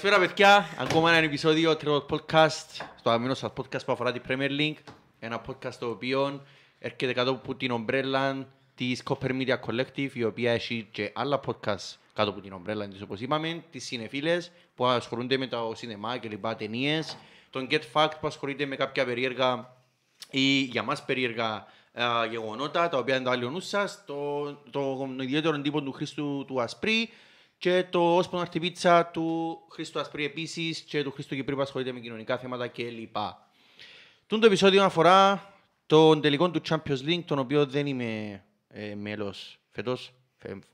Καλησπέρα παιδιά, ακόμα ένα επεισόδιο τρίτο podcast στο αγαπημένο σας podcast που αφορά την Premier League. Ένα podcast το οποίο έρχεται κάτω από την ομπρέλα της Copper Media Collective η οποία έχει και άλλα podcast κάτω από την ομπρέλα της όπως είπαμε. Τις συνεφίλες που ασχολούνται με το σινεμά και λοιπά ταινίες. Τον Get Fact που ασχολείται με κάποια περίεργα ή για μας περίεργα ε, γεγονότα τα οποία είναι το άλλο νου σας το, το, το ιδιαίτερο τύπο του Χρήστου του Ασπρί και το Όσπον Αρτιπίτσα του Χρήστου Ασπρί επίσης και του Χρήστου Κυπρίου που ασχολείται με κοινωνικά θέματα κλπ. Τούν το επεισόδιο αφορά τον τελικό του Champions League, τον οποίο δεν είμαι ε, μέλος φέτος.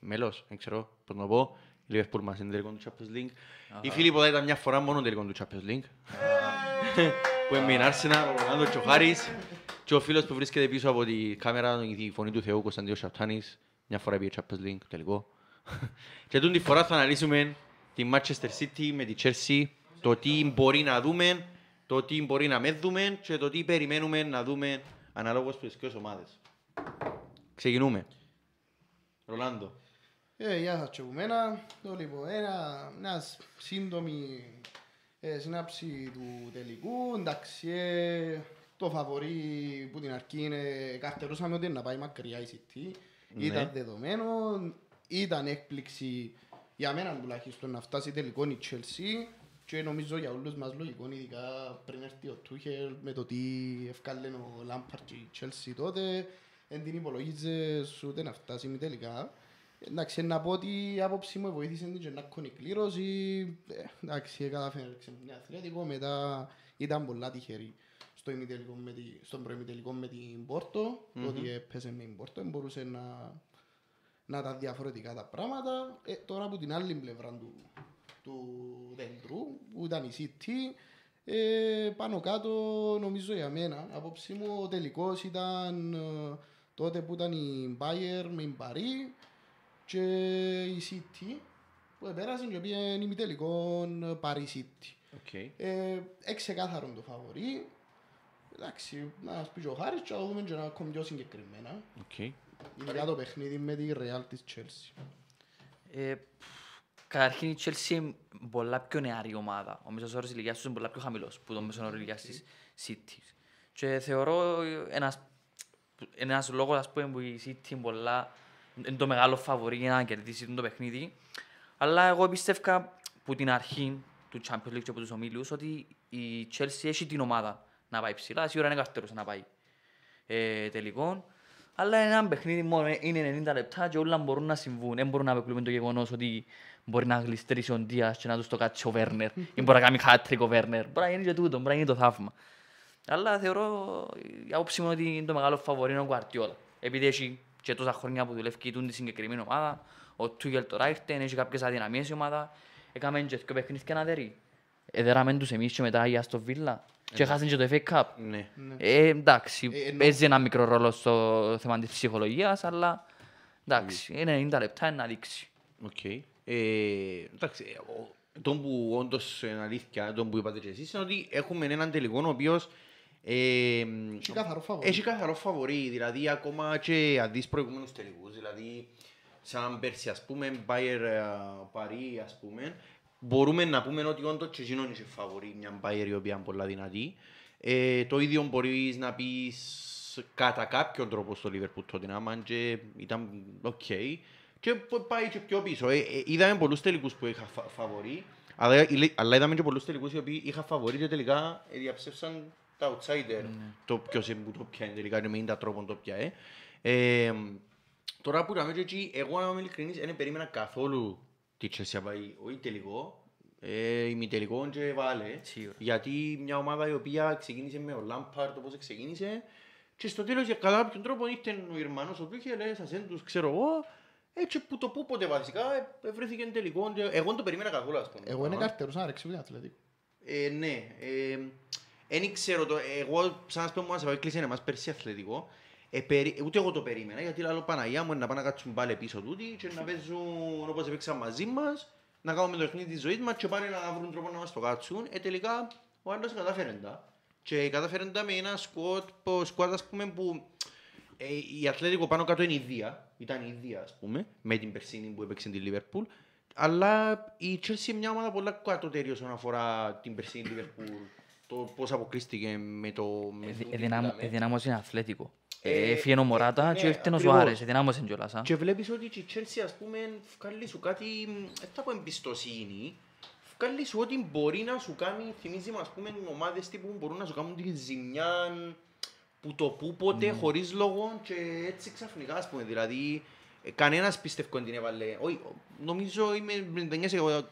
Μέλος, δεν ξέρω πώς να πω. Η Liverpool μας είναι τελικό του Champions League. Η Φίλιππο ήταν μια φορά μόνο τελικό του Champions League. που έμεινε Άρσενα, ο Ρονάλντο και ο Χάρης. Και ο φίλος που βρίσκεται πίσω από τη κάμερα, η φωνή του Θεού, Κωνσταντίνος Σαπτάνης, μια φορά πήγε Champions League, τελικό. και τούτη φορά θα αναλύσουμε τη Manchester City με τη Chelsea, το τι μπορεί να δούμε, το τι μπορεί να με δούμε και το τι περιμένουμε να δούμε αναλόγως προς τις ομάδες. Ξεκινούμε. Ρολάντο. Ε, γεια σας και από μένα. Το λοιπόν, ένα, μια σύντομη ε, συνάψη του τελικού. Εντάξει, ε, το φαβορή που την αρχή είναι καρτερούσαμε ότι είναι να πάει μακριά η City. Ναι. Ήταν δεδομένο, ήταν έκπληξη για μένα τουλάχιστον να φτάσει τελικό η Chelsea και νομίζω για όλους μας λογικό, ειδικά πριν έρθει ο Τούχελ με το τι ευκάλε ο Λάμπαρτ και η Chelsea τότε, δεν την υπολογίζες ούτε να φτάσει μη τελικά. Εντάξει, να πω ότι η άποψη μου βοήθησε την και να κόνει κλήρωση. Ε, Εντάξει, καταφέρει μια αθλητικό, μετά ήταν πολλά τυχερή στο ημιτελικό με τη, στον προημιτελικό με την Πόρτο, mm-hmm. ότι έπαιζε με την Πόρτο, μπορούσε να, να τα διαφορετικά τα πράγματα. Ε, τώρα από την άλλη πλευρά του, του δέντρου, που ήταν η City, ε, πάνω κάτω νομίζω για μένα, απόψη μου ο τελικός ήταν ε, τότε που ήταν η Bayer με την Paris και η City που επέρασαν και πήγαν ημιτελικών Paris City. Okay. Ε, εξεκάθαρον το φαβορή. Εντάξει, να μας πει και ο Χάρης και να δούμε και ένα ακόμη πιο συγκεκριμένα. Okay. Ειδικά το παιχνίδι με τη Real της Chelsea. Ε, Καταρχήν η Chelsea είναι πολλά πιο νεαρή ομάδα. Ο μέσος όρος ηλικίας τους είναι πολλά πιο χαμηλός που το μέσο όρο ηλικίας της City. Και θεωρώ ένας, ένας λόγος ας πούμε, που η City είναι, πολλά, είναι το μεγάλο φαβορή για να κερδίσει το παιχνίδι. Αλλά εγώ πιστεύω που την αρχή του Champions League και από τους ομίλους ότι η Chelsea έχει την ομάδα να πάει ψηλά. Σίγουρα είναι καρτερός να πάει ε, τελικών. Αλλά είναι ένα παιχνίδι μόνο, είναι 90 λεπτά και όλα μπορούν να συμβούν. Δεν μπορούν να απεκλούμε το γεγονός ότι μπορεί να γλιστρήσει ο Ντίας και να τους το κάτσει ο Βέρνερ ή μπορεί να κάνει χάτρικ ο Βέρνερ. Μπορεί να γίνει και τούτο, μπορεί να γίνει το θαύμα. Αλλά θεωρώ, η άποψη μου είναι ότι είναι το μεγάλο φαβορή είναι ο Γκουαρντιόλα. Επειδή έχει και τόσα χρόνια που δουλεύει τούντη συγκεκριμένη ομάδα, ο Τούχελ τώρα ήρθε, έχει κάποιες αδυναμίες η ομάδα, έκαμε και δύο παιχνίδια να δέρει. Εδέραμε τους εμείς και μετά η Άστον Βίλα και χάσαν και το FA Cup. Ναι. Ε, εντάξει, Ε, ενώ- παίζει ένα μικρό ρόλο στο θέμα της ψυχολογίας, αλλά εντάξει, είναι 90 λεπτά είναι να δείξει. Οκ. Ε, εντάξει, ε, ο- το που όντως είναι αλήθεια, το που είπατε και εσείς, είναι ότι έχουμε έναν τελικό ο οποίος ε, Έχει καθαρό φαβορή. έχει καθαρό φαβορή, δηλαδή ακόμα και αν δεις προηγούμενους τελικούς, δηλαδή σαν πέρσι ας πούμε, Bayern Παρί ας πούμε, μπορούμε να πούμε ότι όντως και εκείνον είχε φαβορή μια Bayern η οποία είναι πολλά δυνατή. Ε, το ίδιο μπορείς να πεις κατά κάποιον τρόπο στο Liverpool Tottenham και ήταν οκ. Και π- πάει και πιο πίσω. Ε, ε, είδαμε πολλούς τελικούς που είχα φα- φαβορή, αλλά, ε, αλλά είδαμε και πολλούς τελικούς οι οποίοι είχαν φαβορή και τελικά ε, διαψεύσαν τα outsider. Το ποιος είναι που το πιάνε τελικά και με 90 τρόπον το πιάνε. Ε, τώρα που είδαμε και εκεί, εγώ να είμαι ειλικρινής, δεν περίμενα καθόλου τη Chelsea να πάει όχι τελικό, ε, ημιτελικό και βάλε. Σίγουρα. Γιατί μια ομάδα η οποία ξεκίνησε με ο Λάμπαρτ όπως ξεκίνησε και στο τέλος για κατά κάποιον τρόπο ήρθε ο Ιρμανός ο Τούχελ, ε, σας έντους ξέρω εγώ, έτσι που το πού ποτέ βασικά ε, βρέθηκε τελικό. και Εγώ δεν το περίμενα καθόλου ας πούμε. Εγώ είναι Α. καρτερός να ρέξει με την Αθλητικό. Ε, ναι. Ε, δεν ξέρω το. Εγώ, σαν να σου πω, μου σε έκλεισε εμάς πέρσι αθλητικό. Ε, περι, ούτε εγώ το περίμενα, γιατί λέω Παναγιά μου είναι να πάνε να κάτσουν πάλι πίσω τούτοι και να παίζουν όπως έπαιξαν μαζί μας, να κάνουμε το παιχνίδι της ζωής μας και πάνε να βρουν τρόπο να μας το κάτσουν. Ε, τελικά ο άλλος κατάφερε τα. Και κατάφερε τα με ένα σκουάτ, που- σκουάτ ας πούμε που ε, η Αθλέτικο πάνω κάτω είναι ίδια, ήταν ίδια ας πούμε, με την Περσίνη που έπαιξε τη Λίβερπουλ. Αλλά η Chelsea είναι μια ομάδα πολλά κατώτερη όσον αφορά την περσίνη Liverpool. Το πώς αποκλείστηκε με το... με Ε, τούτη ε, δυνάμ- που ε, είδαμε. δυνάμωσε είναι αθλέτικο. Ε, Ε, Έφυγε ο Μωράτα ναι, και ήρθε ο ακριβώς. Σουάρες, δυνάμωσε κιόλας. α. Και βλέπεις ότι η Chelsea ας πούμε βγάλει σου κάτι, δεν θα πω εμπιστοσύνη, βγάλει σου ότι μπορεί να σου κάνει, θυμίζεις μου ας πούμε ομάδες τύπου που μπορούν να σου κάνουν τη ζημιά που το που ποτέ χωρίς λόγο και έτσι ξαφνικά ας πούμε, δηλαδή ε, κανένας πιστεύω ότι την έβαλε, όχι, νομίζω είμαι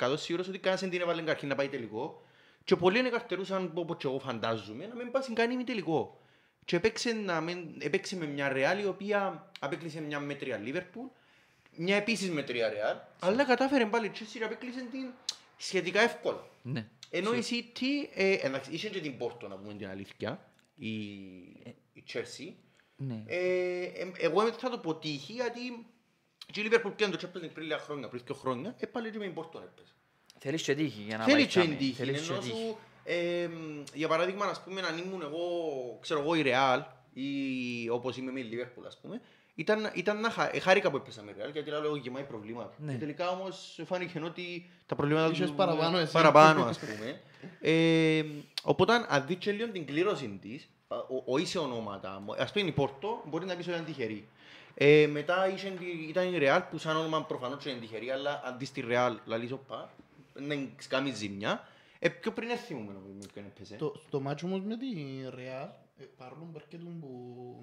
99% σίγουρος ότι κανένας δεν την έβαλε καρχήν να πάει τελικό και πολλοί είναι καρτερούσαν όπως και εγώ φαντάζομαι να μην πάσει καν ημι τελικό. Και έπαιξε, να μην, έπαιξε με μια Real η οποία απέκλεισε μια μέτρια Liverpool, μια επίσης μέτρια Real, αλλά κατάφερε πάλι η Chelsea και απέκλεισε την σχετικά εύκολα. Ναι. Ενώ η City, ε, εντάξει, είχε και την Porto να πούμε την αλήθεια, η, η Chelsea. Ναι. Ε, ε, εγώ θα το πω τύχη γιατί και η Liverpool πιάνε το Champions League πριν λίγα χρόνια, πριν δύο χρόνια, ε, πάλι και με την Porto έπαιζε. Θέλεις και τύχη για να Θέλει πάει και τσάμε. τύχη, Θέλεις και ενώ τύχη. Σου, ε, για παράδειγμα, ας πούμε, αν ήμουν εγώ, ξέρω εγώ, η Real ή όπως είμαι με η Liverpool, ας πούμε, ήταν, ήταν να χα... ε, χάρηκα που έπαιζα με Real, γιατί λέω εγώ γεμάει προβλήματα. Ναι. Και τελικά όμως φάνηκε ότι τα προβλήματα Είχες του- παραπάνω εσύ. παραπάνω, ας πούμε. ε, οπότε, αν δεις και λίγο την κλήρωση της, α, ο- όχι σε ονόματα, μο- ας πούμε η Πόρτο μπορεί να πεις ότι ήταν τυχερή. Ε, μετά είχε, τη- ήταν η Real που σαν όνομα προφανώς και είναι τυχερή, αλλά αντί στη Real, λαλείς οπα, να κάνεις ζημιά. Ε, πιο πριν έρθει μου με ποιον έπαιζε. Το, στο μάτσο όμως με τη Real, ε, παρόλο που έρχεται που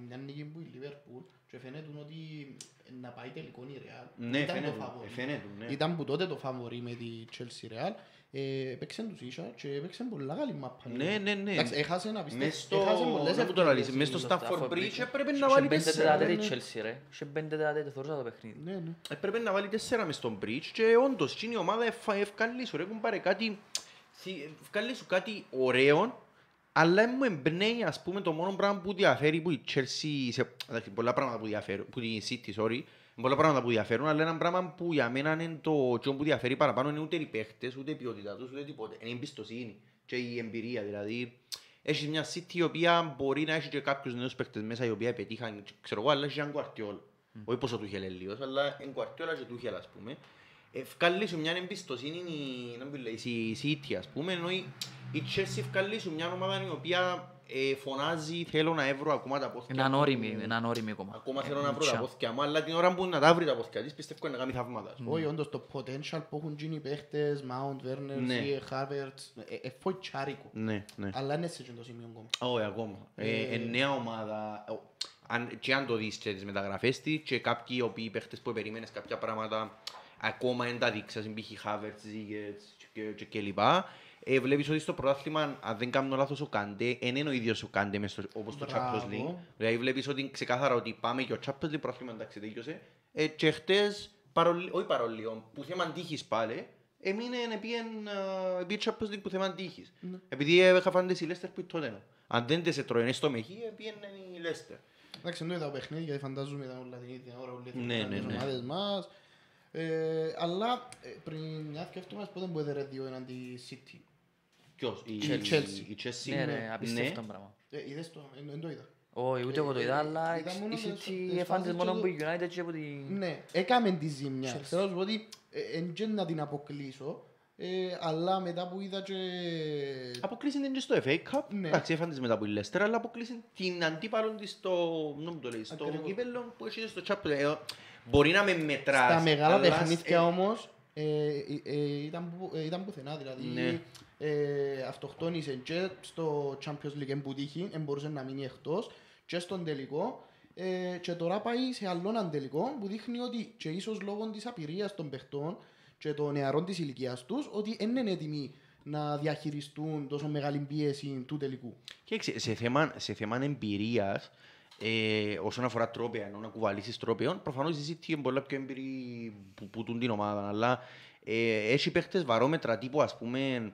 μια νίκη που η Liverpool και φαίνεται ότι ε, να πάει τελικό η Real. Ναι, ήταν φαίνεται, το φαβορί. ε, φαίνεται, ναι. Ήταν που τότε το φαβορί με τη Chelsea Real. Ε, έπαιξε τους ίσα και έπαιξε πολλά καλή μάπα. Ναι, ναι, ναι. Εντάξει, έχασε να πιστεύω. Μες στο, έχασε πολλές να μου το λαλείς, ευκαιρίες. μες στο Στο Stafford Stafford Bridge Bridge. έπρεπε Είχε να βάλει πέντε τέσσερα. τετράτε ναι. η Chelsea ρε. Είχε πέντε τετράτε, θεωρούσα το παιχνίδι. Ναι, ναι. Έπρεπε να βάλει τέσσερα μες στον bridge και όντως εκείνη η ομάδα εφα- ευκάλλει σου ρε κουμπάρε κάτι θυ- ευκάλλει σου κάτι ωραίο αλλά μου εμπνέει ας πούμε το μόνο πράγμα που διαφέρει που η Chelsea σε, εντάξει, πολλά πράγματα που διαφέρουν που η City sorry πολλά πράγματα που διαφέρουν αλλά ένα πράγμα που για μένα είναι το τσιόν που διαφέρει παραπάνω είναι ούτε οι παίχτες ούτε η ποιότητα τους ούτε τίποτε. Είναι η εμπιστοσύνη και η εμπειρία δηλαδή έχεις μια City η οποία μπορεί να έχει και κάποιους νέους παίχτες μέσα οι οποίοι πετύχαν ξέρω εγώ αλλά έχει έναν κουαρτιόλ όχι πόσο του είχε λίγος, αλλά εν κουαρτιόλα και του είχε, ας πούμε. Ευκάλλει σου μια εμπιστοσύνη, η- να μην λέει, η City, ας πούμε, ενώ η η Chelsea ευκάλλει σου μια ομάδα η οποία ε, φωνάζει θέλω να έβρω ακόμα τα πόθηκια Είναι μου». ανώριμη, είναι ανώριμη ακόμα. Ακόμα Ε, θέλω να βρω τα μουτσά. πόθηκια μου, αλλά την ώρα που να τα βρει τα πόθηκια της, πιστεύω είναι να κάνει θαύματα. ας πούμε. Όχι, όντως το potential που έχουν γίνει οι παίχτες, Mount, Werner, Ναι. Ziyech, Havertz, ε, ε, φοητσάρικο. Ναι, ναι. Αλλά είναι σε το σημείο ακόμα. Όχι, ακόμα. Ε, Ε, ε, νέα ομάδα. Ο- Αν, και αν το δεις και τις μεταγραφές της και κάποιοι οι οποίοι παίχτες που περίμενες κάποια πράγματα ακόμα δεν τα δείξα, π.χ. Havertz, Ziyech και, και, και λοιπά. Ε, βλέπεις ότι στο πρωτάθλημα, αν δεν κάνω λάθος, ο Καντέ δεν είναι ο ίδιος ο Καντέ μες στο, όπως το Μπράβο. Champions League. Δηλαδή βλέπεις ότι είναι ξεκάθαρα ότι πάμε και ο Champions League, πρωτάθλημα εντάξει τελειώσε. Ε, και χτες, παρολί, όχι παρολίων, που θέμα τύχης πάλι, έμεινε επί Champions League που θέμα τύχης. Ναι. Επειδή είχα φάντες η Leicester που τότε. Αν δεν τις έτρωγε στο μεχή, πήγαινε η Leicester. Εντάξει, δεν είδα παιχνίδι γιατί φαντάζομαι ήταν όλα την ίδια ώρα όλοι Ναι, ναι, τις ναι. ομάδες μας. Ε, αλλά ε, πριν μια σκέφτομαι πότε μπορεί ρε δύο έναντι City. Ποιος, η, Η η, Chelsea. η Chelsea. Ναι ρε, απίστευτο πράγμα. Ε, είδες το, εν- εν το είδα. Όχι, ούτε εγώ το είδα, Ε, αλλά είδα μόνο η τις- City τις έφαντες φάσεις μόνο και που το- η United και από τη... Ναι, έκαμε τη ζημιά. Chelsea. Θέλω να σου πω ότι ε, εν και να την αποκλείσω, ε, αλλά μετά που είδα και... Αποκλείσαν την και στο FA Cup. Ναι. Εντάξει, έφανε τις μετά από η Leicester, αλλά αποκλείσαν την αντίπαλον της στο, να μου το λέει, στο Ακριβώς. κύπελλο που έχει στο Champions. Ε, μπορεί να με μετράς. Στα μεγάλα αλλά, παιχνίδια ε, όμως ε, ε, ε, ήταν, που- ε, ήταν πουθενά, δηλαδή Ναι. ε, αυτοκτόνησε και στο Champions League που τύχει, δεν μπορούσε να μείνει εκτός και στον τελικό ε, και τώρα πάει σε άλλον αντελικό που δείχνει ότι και ίσως λόγω της απειρίας των παιχτών και των νεαρών της ηλικίας τους ότι δεν είναι έτοιμοι να διαχειριστούν τόσο μεγάλη πίεση του τελικού. Κοίταξε, σε θέμα, σε θέμα εμπειρίας, ε, όσον αφορά τρόπια, ενώ να κουβαλήσεις τρόπιον, προφανώς η City είναι πολλά πιο εμπειρή που, που τούν την ομάδα, αλλά ε, έχει παίχτες βαρόμετρα τύπου, ας πούμε,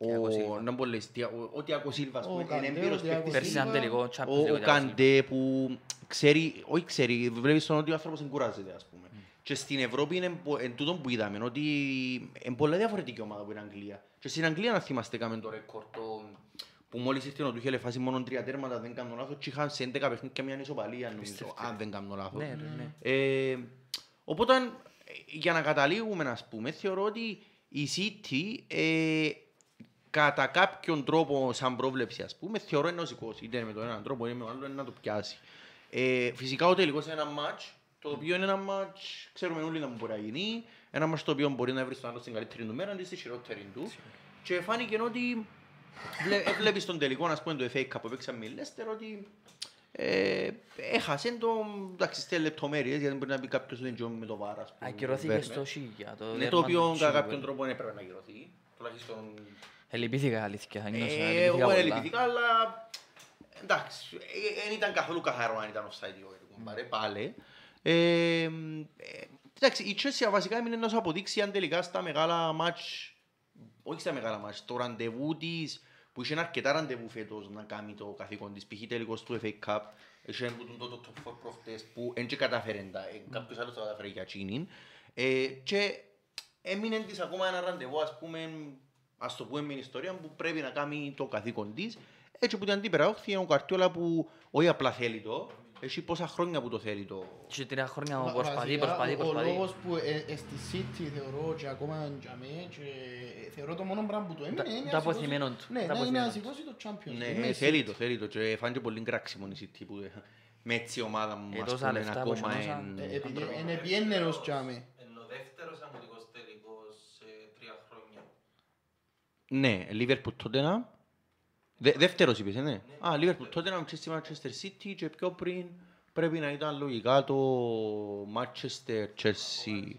Thiago ο, Silva. να πω λες, τι- ο, ο Thiago Silva, ας Ο πούμε, είναι Καντέ, έμπειρος ο Thiago παίχτης. Πέρσι ήταν Silva, τελικό Champions Ο, League. ο ο Thiago Silva. Καντέ που ξέρει, όχι ξέρει, βλέπεις τον ότι ο άνθρωπος δεν κουράζεται, ας πούμε. Και στην Ευρώπη είναι πο- εν τούτον που είδαμε, ότι είναι πολλά διαφορετική ομάδα από την Αγγλία. Και στην Αγγλία, να θυμάστε, έκαμε το ρεκόρ, το, που μόλις ήρθε ο Τούχελ φάσει μόνο τρία τέρματα, δεν κάνω λάθος, και είχαν σε 11 παιχνίδια μια ισοπαλία, νομίζω, Απίστευτο. αν δεν κάνω λάθος. Ναι, ρε, ναι. Ε, οπότε, για να καταλήγουμε, ας πούμε, θεωρώ ότι η City ε, κατά κάποιον τρόπο, σαν πρόβλεψη, ας πούμε, θεωρώ είναι νοσικός. Είτε με τον έναν τρόπο, είτε με τον άλλο, είναι να το πιάσει. Ε, φυσικά ο τελικός είναι ένα μάτς, το οποίο είναι ένα μάτς, ξέρουμε όλοι να μπορεί να γίνει, ένα μάτς το οποίο μπορεί να βρει στον άλλο στην καλύτερη του μέρα, στη χειρότερη του. Και φάνηκε ότι βλέ, ε, βλέπεις τον τελικό, ας πούμε, το FA Cup που παίξαμε με Leicester, ότι ε, έχασε το, εντάξει, στις λεπτομέρειες, γιατί μπορεί να πει κάποιος δεν τζιόμι με το βάρα, ας πούμε. Ακυρώθηκε Βέρνερ. στο Σίγια. Το Ναι, δέρμα το οποίο του κατά Σίγουελ. κάποιον τρόπο δεν έπρεπε να ακυρωθεί. Τουλάχιστον Ελυπήθηκα αλήθεια. νιώσα, ε, ελυπήθηκα εγώ πολλά. ελπιδικά, αλλά εντάξει, δεν ήταν καθόλου καθαρό αν ήταν offside ή όχι, κουμπάρε, πάλι. Ε, ε, εντάξει, η Chelsea βασικά έμεινε να σου αποδείξει αν τελικά στα μεγάλα μάτς, όχι στα μεγάλα μάτς, το ραντεβού της, που είχε αρκετά ραντεβού φέτος να κάνει το καθήκον της, π.χ. τελικός του FA Cup, είχε που τον το top 4 προχτές που δεν και κατάφερε, τα- ε, κάποιος άλλος το κατάφερε για εκείνην. Ε, και έμεινε της ακόμα ένα ραντεβού, ας πούμε, ας το πούμε με ιστορία που πρέπει να κάνει το καθήκον της. Έτσι που την αντίπερα όχθη είναι ο Καρτιόλα που όχι απλά θέλει το, έχει πόσα χρόνια που το θέλει το. Και τρία χρόνια Βα- μου προσπαθεί, βασικά, προσπαθεί, ο- Ο προσπαθεί. λόγος που ε, ε, στη City θεωρώ και ακόμα για μέ και θεωρώ το μόνο πράγμα που το έμεινε Τα- είναι το να σηκώσει- αποθυμένο του, Ναι, το να είναι αποθυμένο να του. σηκώσει το Champions. Ναι, Είναι η θέλει City. το, θέλει το και φάνηκε πολύ κράξιμο η City που ε, με έτσι η ομάδα μου Ε, ας τόσα πούμε λεφτά ακόμα που έδωσαν. εν- Ε, Επειδή είναι πιέννερος για μέ. Ενώ δεύτερος αμυντικός τελικός σε τρία χρόνια. Ναι, Liverpool Tottenham. Δε, δεύτερος είπες, ε, ναι. Α, Liverpool Tottenham, Chelsea Manchester City και πιο πριν πρέπει να ήταν λογικά το Manchester Chelsea.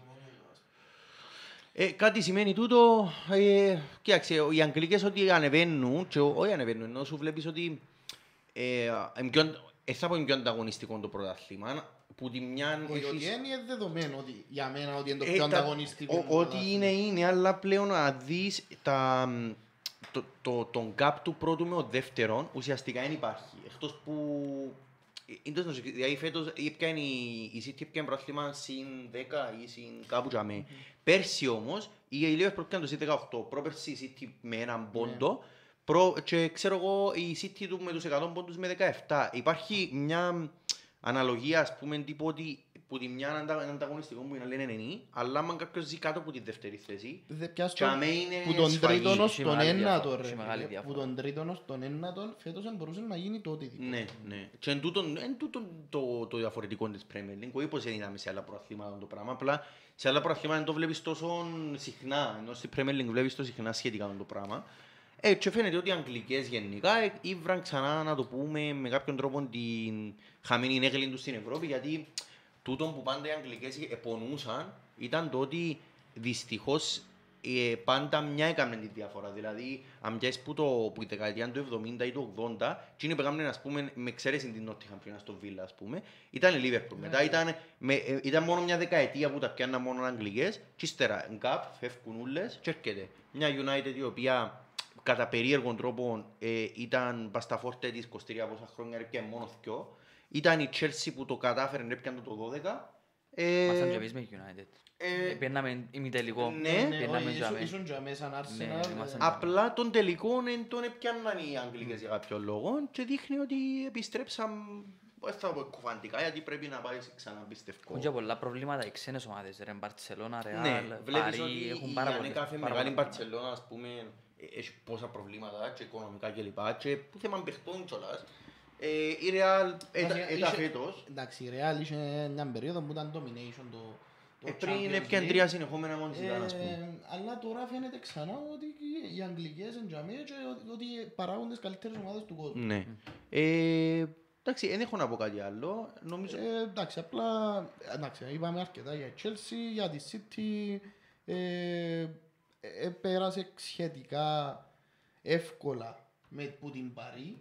Ε, κάτι σημαίνει τούτο, ε, κοίταξε, οι Αγγλικές ότι ανεβαίνουν, και όχι ανεβαίνουν, ενώ σου βλέπεις ότι ε, είναι πιο, ε, θα πω είναι πιο ανταγωνιστικό το πρωτάθλημα, που τη μια Όχι, έχεις- ότι είναι δεδομένο ότι για μένα ότι είναι το ε, πιο τα- ανταγωνιστικό. ο- Ό,τι είναι είναι, αλλά πλέον να δεις τα, το, το, τον gap του πρώτου με ο δεύτερον ουσιαστικά δεν υπάρχει. Εκτός που... ε, είναι τόσο- Δηλαδή φέτος έπιανε η η City έπιανε πρόθυμα συν 10 ή συν κάπου για μέ. Πέρσι όμως η Liverpool έπιανε το συν 18. Πρόπερσι η City με έναν πόντο Προ, και ξέρω εγώ η City του με τους 100 πόντους με 17. Υπάρχει μια αναλογία ας πούμε τύπου ότι που τη μια είναι αντα- είναι ανταγωνιστικό που είναι λένε 90, αλλά αν κάποιος ζει κάτω από τη δεύτερη θέση, Δε- πιάσ' και το- αμέ είναι που τον σφαγή. τρίτον ως Έχει τον μεγάλη ένατο διαφορά, ρε έχει μεγάλη φίλε. Που διαφορά. τον τρίτον ως τον ένατον φέτος δεν μπορούσε να γίνει το οτιδήποτε. Ναι, ναι. Και εν τούτον, εν τούτον το, το διαφορετικό της Premier League, όχι πως δεν είδαμε σε άλλα προαθλήματα το πράγμα, απλά σε άλλα προαθλήματα δεν το βλέπεις τόσο συχνά, ενώ στη Premier League βλέπεις το συχνά σχετικά με το πράγμα. Ε, και φαίνεται ότι οι Αγγλικές γενικά ε, ήβραν ξανά να το πούμε με κάποιον τρόπο την χαμένη έγκλη τους στην Ευρώπη, γιατί τούτον που πάντα οι Αγγλικές επονούσαν ήταν το ότι δυστυχώς ε, πάντα μια έκαμε τη διαφορά. Δηλαδή, αν πιάσεις που, το, που η δεκαετία του 70 ή του 80, εκείνοι που έκαναν, ας πούμε, με εξαίρεση την Nottingham πριν στο Villa, ας πούμε, ήταν η Liverpool. Μετά ήταν, με, ε, ήταν μόνο μια δεκαετία που τα πιάνναν μόνο Αγγλικές και ύστερα γκάπ, φεύγουν ούλες και έρχεται μια United η οποία κατά περίεργον τρόπο ε, ήταν πασταφόρτε της 23 πόσα χρόνια, έπιανε μόνος δυο. Ήταν η Chelsea που το κατάφερε, έπιανε το 12. Ε, Ήμασταν και εμείς με United. ε, Ε, Πιέναμε ημιτελικό. ναι. Ναι, Πιέναμε όχι, για ήσουν- μέ. ήσουν για μέσα σαν Ναι, Arsenal, ήμασταν ε, για Απλά τον τελικό δεν τον έπιαναν οι Αγγλικές για κάποιο λόγο και δείχνει ότι επιστρέψαν δεν θα πω κουφαντικά γιατί πρέπει να πάει σε ξανά πιστεύω. Έχουν και πολλά προβλήματα οι ξένες ομάδες, ρε, Μπαρτσελώνα, Ναι, Ρεάλ, βλέπεις Παρί, ότι έχουν η πάρα πολλές- ανέκαφε πάρα μεγάλη πολλά Μπαρτσελώνα ας πούμε ε, έχει πόσα προβλήματα και οικονομικά κλπ. Και που θέμα παιχτών κιόλας. Ε, η Real Βασικά, έτα είχε- φέτος Εντάξει, η Real είχε μια περίοδο που ήταν domination το, το ε, πριν Champions έπιαν League. τρία συνεχόμενα μόνοι ήταν ας πούμε. Ε, αλλά τώρα φαίνεται ξανά ότι οι Αγγλικές είναι για μέ και ότι- ότι παράγουν τις καλύτερες ομάδες του κόσμου. Ναι. Ε, εντάξει, δεν έχω να πω κάτι άλλο. Νομίζω... Ε, εντάξει, απλά εντάξει, είπαμε αρκετά για τη Chelsea, για τη City. Ε, ε, πέρασε σχετικά εύκολα με που την Παρή.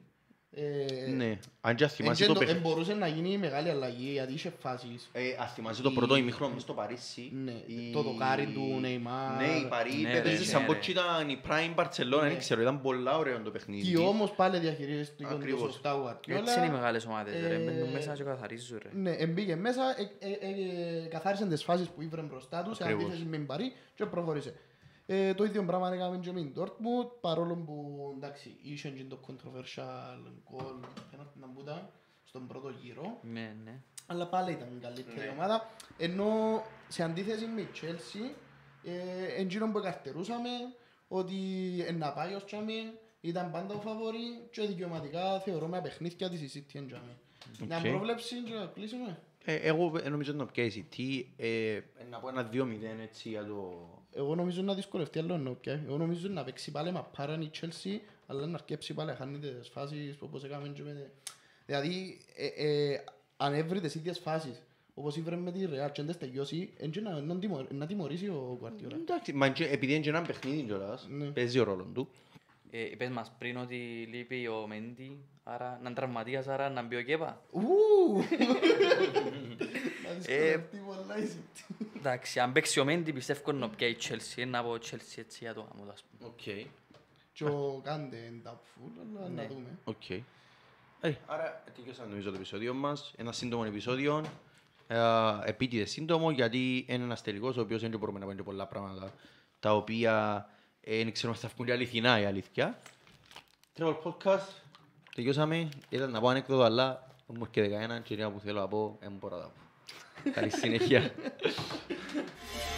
Ε, Ναι. Αν και αν εν θυμάσαι και το το- παιχνίδι. εν μπορούσε να γίνει μεγάλη αλλαγή γιατί είχε φάσεις. Ε, ας θυμάσαι το πρώτο ημίχρονο μες στο Παρίσι. Ναι, η- το δοκάρι του Neymar. Ναι, η Παρί Ναι, έπαιζε ρε, σαν ναι, πω ρε. και ήταν η Prime Barcelona, Ναι. δεν ξέρω, ήταν πολλά ωραίο το παιχνίδι. Και όμως πάλι διαχειρίζεται το Ακριβώς. σωστά ο Guardiola. Έτσι είναι οι μεγάλες ομάδες, ρε, Ε, μπαίνουν μέσα και καθαρίζουν, ρε. Ναι, εμπήκε μέσα, ε, ε, ε, καθάρισε τις φάσεις που ήβρε μπροστά τους, σε Ακριβώς. αντίθεση με την Παρή και προχώρησε. Ε, το ίδιο πράγμα έκαμε και με την Dortmund, παρόλο που εντάξει, είχε και το controversial goal, φαίνεται να μπούτα, στον πρώτο γύρο. Ναι, ναι. αλλά πάλι ήταν η καλύτερη ομάδα. Ενώ σε αντίθεση με η Chelsea, ε, εκείνο που καρτερούσαμε, ότι ε, να πάει ως τζιαμαί, ήταν πάντα ο φαβορή και δικαιωματικά θεωρώ με παιχνίδια της η City εν τζιαμαί. Μια Οκ. πρόβλεψη και να κλείσουμε. Ε, Εγώ ε, νομίζω να πιέσει τι, ε, να πω ένα 2-0 έτσι για το... Εγώ νομίζω να δυσκολευτεί άλλο ενώ πια. Εγώ νομίζω να παίξει πάλι με πάραν η Chelsea, αλλά να αρκέψει πάλι να χάνει τις φάσεις όπως έκαμε και με... Δηλαδή, ε, ε, αν έβρει τις ίδιες φάσεις, όπως ήβρε με τη Real και αν τις τελειώσει, εν και να, να, τιμω- να τιμωρήσει ο Guardiola. Εντάξει, μα και- επειδή είναι και ένα παιχνίδι κιόλας, Ναι. παίζει ο ρόλος του. Ε, είπες μας πριν ότι λείπει ο Μέντι, άρα να είναι τραυματίας, άρα να μπει ο Κέπα. Ου! Να δυσκολευτεί πολλά η City. Εντάξει, αν παίξει ο Μέντι πιστεύω να πιάει η Chelsea, να πω Chelsea έτσι για το άμμο, ας πούμε. Οκ. Και ο Κάντε είναι doubtful, αλλά να Ναι. δούμε. Οκ. Ε, άρα τελειώσαμε νομίζω το επεισόδιο μας. Ένα σύντομο επεισόδιο. Ε, επίτηδες σύντομο γιατί είναι ένας τελικός ο οποίος δεν μπορούμε να πούμε και πολλά πράγματα τα οποία ε, δεν ξέρουμε αν θα βγουν αληθινά η αλήθεια. Treble Podcast. Τελειώσαμε. Ήταν να πω ανέκδοτο αλλά δεν μου έρχεται κανένα και είναι που θέλω να πω δεν μπορώ να τα πω. Καλή συνέχεια.